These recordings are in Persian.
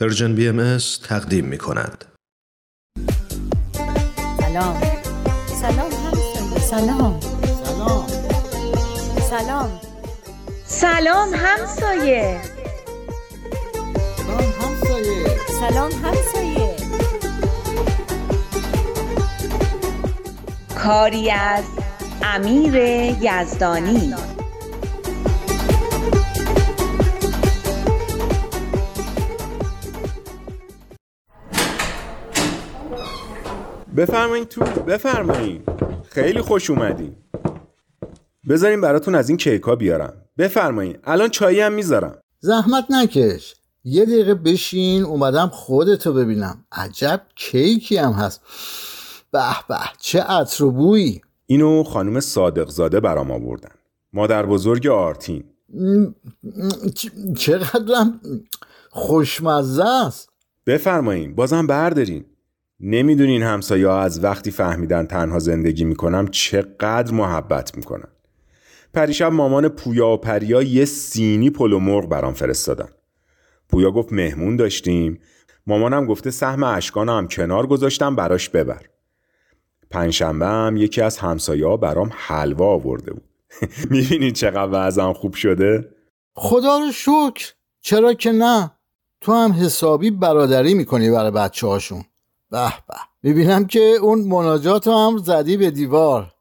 پرژن بی ام تقدیم می کند. سلام. سلام سلام. سلام. سلام سلام همسایه سلام همسایه سلام همسایه کاری از امیر یزدانی. بفرمایید تو بفرمایید خیلی خوش اومدین. بذارین براتون از این کیکا بیارم. بفرمایید الان چایی هم می‌ذارم. زحمت نکش. یه دقیقه بشین اومدم خودتو ببینم. عجب کیکی هم هست. به به چه عطر و بویی. اینو خانم صادق زاده برام آوردن. مادر بزرگ آرتین. چقدرم خوشمزه است. بفرمایین. بازم بردارین. نمی‌دونین همسایه از وقتی فهمیدن تنها زندگی می‌کنم چقدر محبت می‌کنن. پریشب مامان پویا و پریا یه سینی پلو مرغ برام فرستادن. پویا گفت مهمون داشتیم. مامانم گفته سهم اشکانو هم کنار گذاشتم براش ببر. پنجشنبه هم یکی از همسایه برام حلوا آورده بود. می‌بینید چقدر وضعم خوب شده؟ خدا رو شکر. چرا که نه؟ تو هم حسابی برادری می‌کنی برای بچه هاشون به به. می‌بینم که اون مناجات هم زدی به دیوار.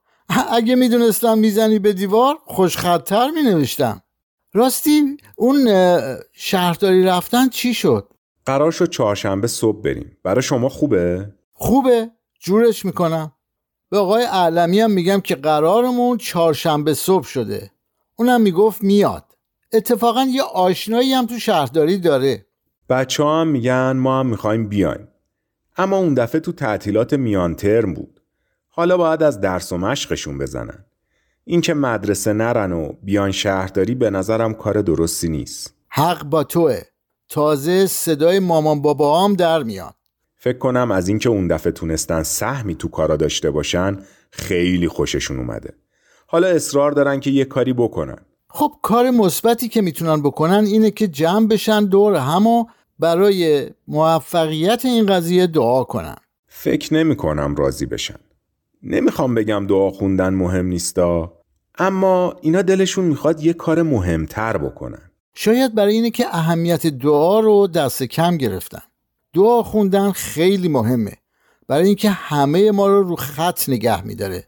اگه می‌دونستم می‌زنی به دیوار خوشخطتر مینوشتم. راستی اون شهرداری رفتن چی شد؟ قرار شد چهارشنبه صبح بریم. برای شما خوبه؟ خوبه. جورش می‌کنم. به آقای علمی هم میگم که قرارمون چهارشنبه صبح شده. اونم می‌گفت میاد. اتفاقا یه آشنایی هم تو شهرداری داره. بچه هم میگن ما هم می‌خوایم بیایم. اما اون دفعه تو تعطیلات میان ترم بود. حالا باید از درس و مشقشون بزنن. اینکه مدرسه نرن و بیان شهرداری به نظرم کار درستی نیست. حق با توه. تازه صدای مامان بابا هم در میاد فکر کنم از اینکه اون دفعه تونستن سهمی تو کارا داشته باشن خیلی خوششون اومده. حالا اصرار دارن که یه کاری بکنن. خب کار مثبتی که می‌تونن بکنن اینه که جمع بشن دور هم و برای موفقیت این قضیه دعا کنن فکر نمی کنم راضی بشن. نمی‌خوام بگم دعا خوندن مهم نیستا اما اینا دلشون می‌خواد یه کار مهمتر بکنن. شاید برای اینه که اهمیت دعا رو دست کم گرفتن. دعا خوندن خیلی مهمه. برای اینکه همه ما رو رو خط نگه میداره.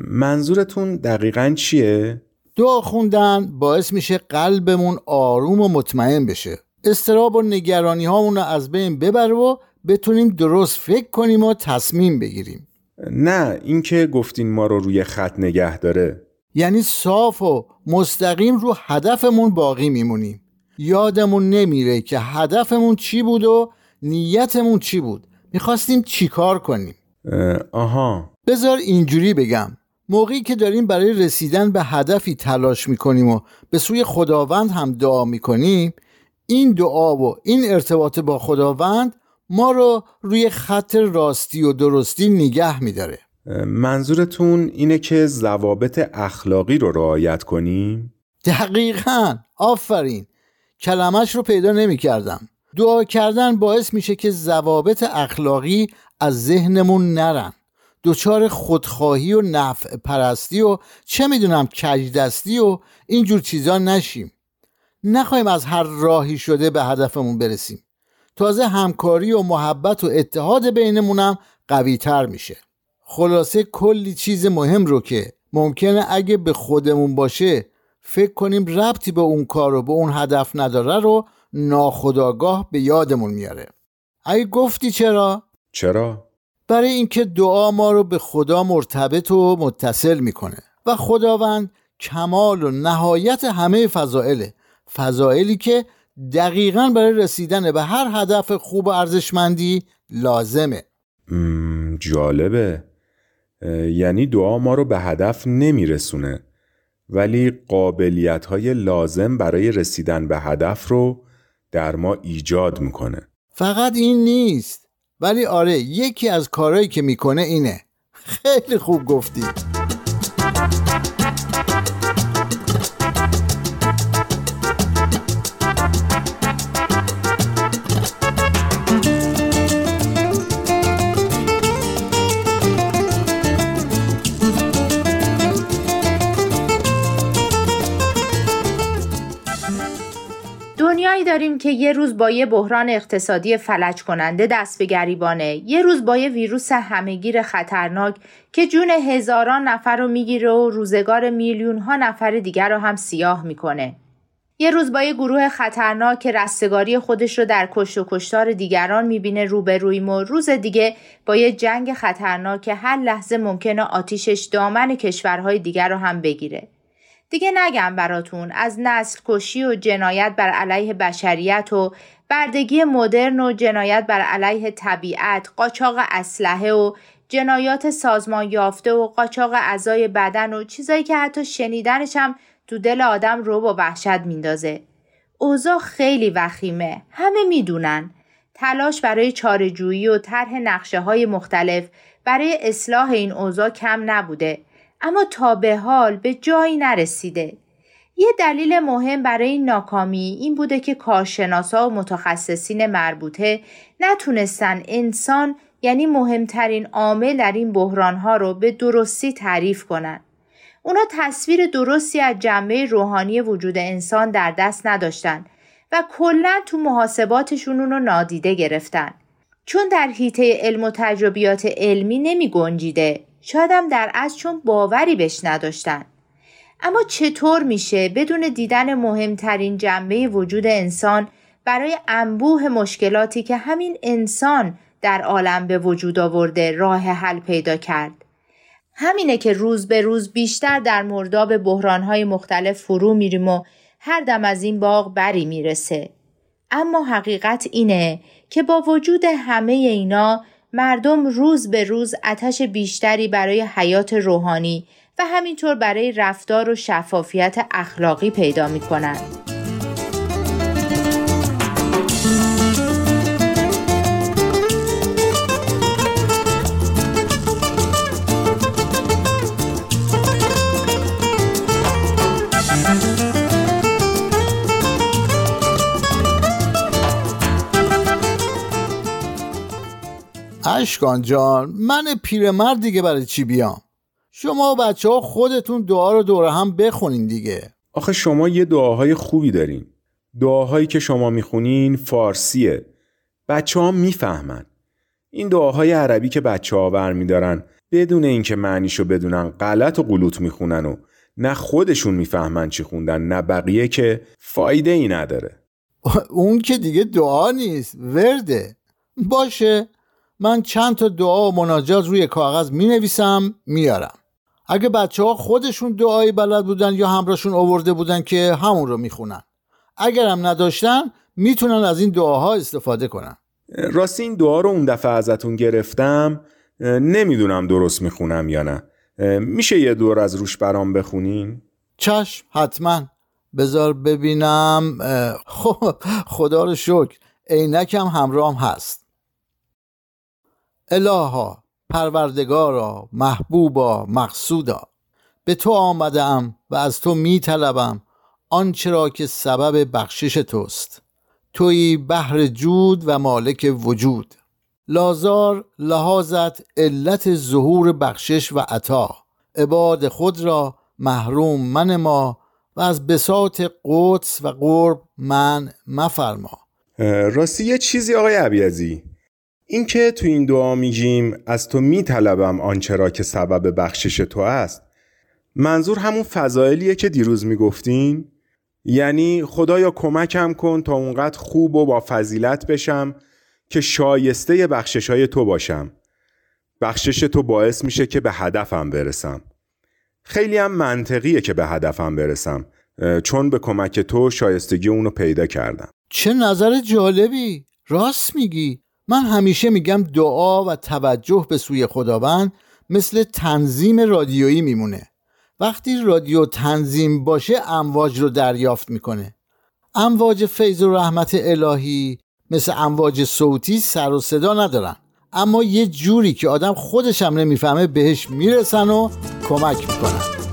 منظورتون دقیقا چیه؟ دعا خوندن باعث میشه قلبمون آروم و مطمئن بشه. استراب و نگرانی هامون رو از بین ببره و بتونیم درست فکر کنیم و تصمیم بگیریم. نه اینکه گفتین ما رو روی خط نگه داره. یعنی صاف و مستقیم رو هدفمون باقی میمونیم. یادمون نمیره که هدفمون چی بود و نیتمون چی بود. می‌خواستیم چیکار کنیم؟ اه، آها. بذار اینجوری بگم. موقعی که داریم برای رسیدن به هدفی تلاش می‌کنیم و به سوی خداوند هم دعا می‌کنیم این دعا و این ارتباط با خداوند ما رو روی خط راستی و درستی نگه میداره. منظورتون اینه که ضوابط اخلاقی رو رعایت کنیم؟ دقیقا. آفرین. کلمش رو پیدا نمی کردم دعا کردن باعث میشه که ضوابط اخلاقی از ذهنمون نرن. دچار خودخواهی و نفع پرستی و چه می‌دونم کجدستی و اینجور چیزا نشیم. نخواهیم از هر راهی شده به هدفمون برسیم. تازه همکاری و محبت و اتحاد بینمونم قوی تر میشه. خلاصه کلی چیز مهم رو که ممکنه اگه به خودمون باشه فکر کنیم ربطی به اون کار و به اون هدف نداره رو ناخداگاه به یادمون میاره. اگه گفتی چرا؟ چرا؟ برای اینکه دعا ما رو به خدا مرتبط و متصل می‌کنه. و خداوند کمال و نهایت همه فضائله. فضائلی که دقیقا برای رسیدن به هر هدف خوب و ارزشمندی لازمه. جالبه. یعنی دعا ما رو به هدف نمیرسونه ولی قابلیت های لازم برای رسیدن به هدف رو در ما ایجاد می‌کنه. فقط این نیست. ولی آره یکی از کارهایی که می‌کنه اینه. خیلی خوب گفتی داریم که یه روز با یه بحران اقتصادی فلج کننده دست به گریبانه یه روز با یه ویروس همهگیر خطرناک که جون هزاران نفر رو می‌گیره و روزگار میلیون ها نفر دیگر رو هم سیاه می‌کنه یه روز با یه گروه خطرناک که رستگاری خودش رو در کشت و کشتار دیگران می‌بینه روبرویم و روز دیگه با یه جنگ خطرناک که هر لحظه ممکنه آتیشش دامن کشورهای دیگر رو هم بگیره. دیگه نگم براتون از نسل کشی و جنایت بر علیه بشریت و بردگی مدرن و جنایت بر علیه طبیعت، قاچاق اسلحه و جنایات سازمان یافته و قاچاق اعضای بدن و چیزایی که حتی شنیدنش هم تو دل آدم رو با وحشت میندازه. اوضاع خیلی وخیمه. همه می‌دونن. تلاش برای چارجویی و طرح نقشه های مختلف برای اصلاح این اوضاع کم نبوده. اما تا به حال به جایی نرسیده. یه دلیل مهم برای این ناکامی این بوده که کارشناسا و متخصصین مربوطه نتونستن انسان یعنی مهمترین عامل در این بحرانها رو به درستی تعریف کنند. اونا تصویر درستی از جنبه روحانی وجود انسان در دست نداشتن و کلا تو محاسباتشون اونو نادیده گرفتن. چون در حیطه علم و تجربیات علمی نمی گنجیده. شاید هم در از چون باوری بهش نداشتن. اما چطور میشه بدون دیدن مهمترین جنبه وجود انسان برای انبوه مشکلاتی که همین انسان در عالم به وجود آورده راه حل پیدا کرد؟ همینه که روز به روز بیشتر در مرداب بحرانهای مختلف فرو میریم و هر دم از این باغ بری می‌رسه. اما حقیقت اینه که با وجود همه اینا مردم روز به روز اتش بیشتری برای حیات روحانی و همینطور برای رفتار و شفافیت اخلاقی پیدا می‌کنند. اشکان جان من پیرمرد دیگه برای چی بیام؟ شما و بچه ها خودتون دعا رو دوره هم بخونین دیگه. آخه شما یه دعاهای خوبی دارین. دعاهایی که شما می‌خونین فارسیه. بچه ها می‌فهمن. این دعاهای عربی که بچه ها برمیدارن بدون اینکه معنیشو بدونن غلط و قلوت می‌خونن و نه خودشون می‌فهمن چی خوندن نه بقیه که فایده ای نداره. اون که دیگه دعا نیست ورده. باشه. من چند تا دعا و مناجات روی کاغذ می نویسم میارم. اگه بچه ها خودشون دعایی بلد بودن یا همراهشون آورده بودن که همون رو می‌خونن. اگرم نداشتن می‌تونن از این دعاها استفاده کنن. راستی این دعا رو اون دفعه ازتون گرفتم نمی‌دونم درست می‌خونم یا نه. میشه یه دور از روش برام بخونین؟ چشم حتما. بذار ببینم. خب خدا رو شکر. عینکم همراهم هست. الها پروردگارا محبوبا مقصودا. به تو آمدم و از تو می طلبم آنچه را که سبب بخشش توست. توی بحر جود و مالک وجود. لازار لحاظت علت ظهور بخشش و عطا. عباد خود را محروم من ما و از بساط قدس و قرب من مفرما. راستی یه چیزی آقای عبیزی اینکه تو این دعا میگیم از تو میطلبم آنچه را که سبب بخشش تو است. منظور همون فضایلیه که دیروز می‌گفتین یعنی خدایا کمکم کن تا اونقدر خوب و با فضیلت بشم که شایسته بخشش های تو باشم. بخشش تو باعث میشه که به هدفم برسم. خیلی هم منطقیه که به هدفم برسم چون به کمک تو شایستگی اونو پیدا کردم. چه نظر جالبی. راست میگی. من همیشه میگم دعا و توجه به سوی خداوند مثل تنظیم رادیویی میمونه. وقتی رادیو تنظیم باشه امواج رو دریافت می‌کنه. امواج فیض و رحمت الهی مثل امواج صوتی سر و صدا ندارن. اما یه جوری که آدم خودشم نمی‌فهمه بهش می‌رسن و کمک می‌کنن.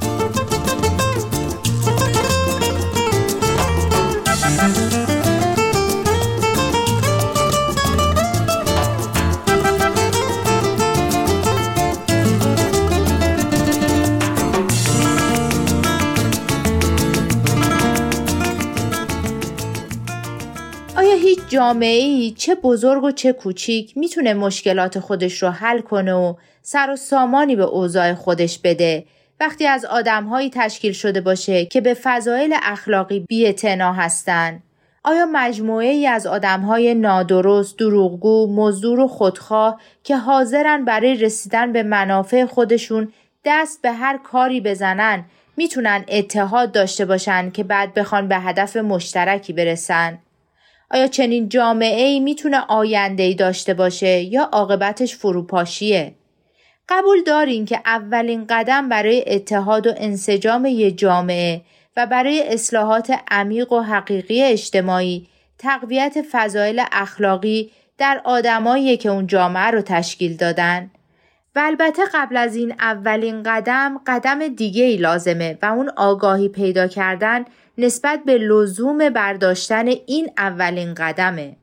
جامعه ای چه بزرگ و چه کوچیک می‌تونه مشکلات خودش رو حل کنه و سر و سامانی به اوضاع خودش بده وقتی از آدمهایی تشکیل شده باشه که به فضایل اخلاقی بی‌اعتنا هستند آیا مجموعه ای از آدم های نادرست، دروغگو، مزدور و خودخواه که حاضرن برای رسیدن به منافع خودشون دست به هر کاری بزنن می‌تونن اتحاد داشته باشن که بعد بخوان به هدف مشترکی برسن؟ آیا چنین جامعه ای می‌تونه آینده ای داشته باشه یا عاقبتش فروپاشیه؟ قبول دارین که اولین قدم برای اتحاد و انسجام یه جامعه و برای اصلاحات عمیق و حقیقی اجتماعی تقویت فضایل اخلاقی در آدمایی که اون جامعه رو تشکیل دادن و البته قبل از این اولین قدم قدم دیگه ای لازمه و اون آگاهی پیدا کردن نسبت به لزوم برداشتن این اولین قدمه.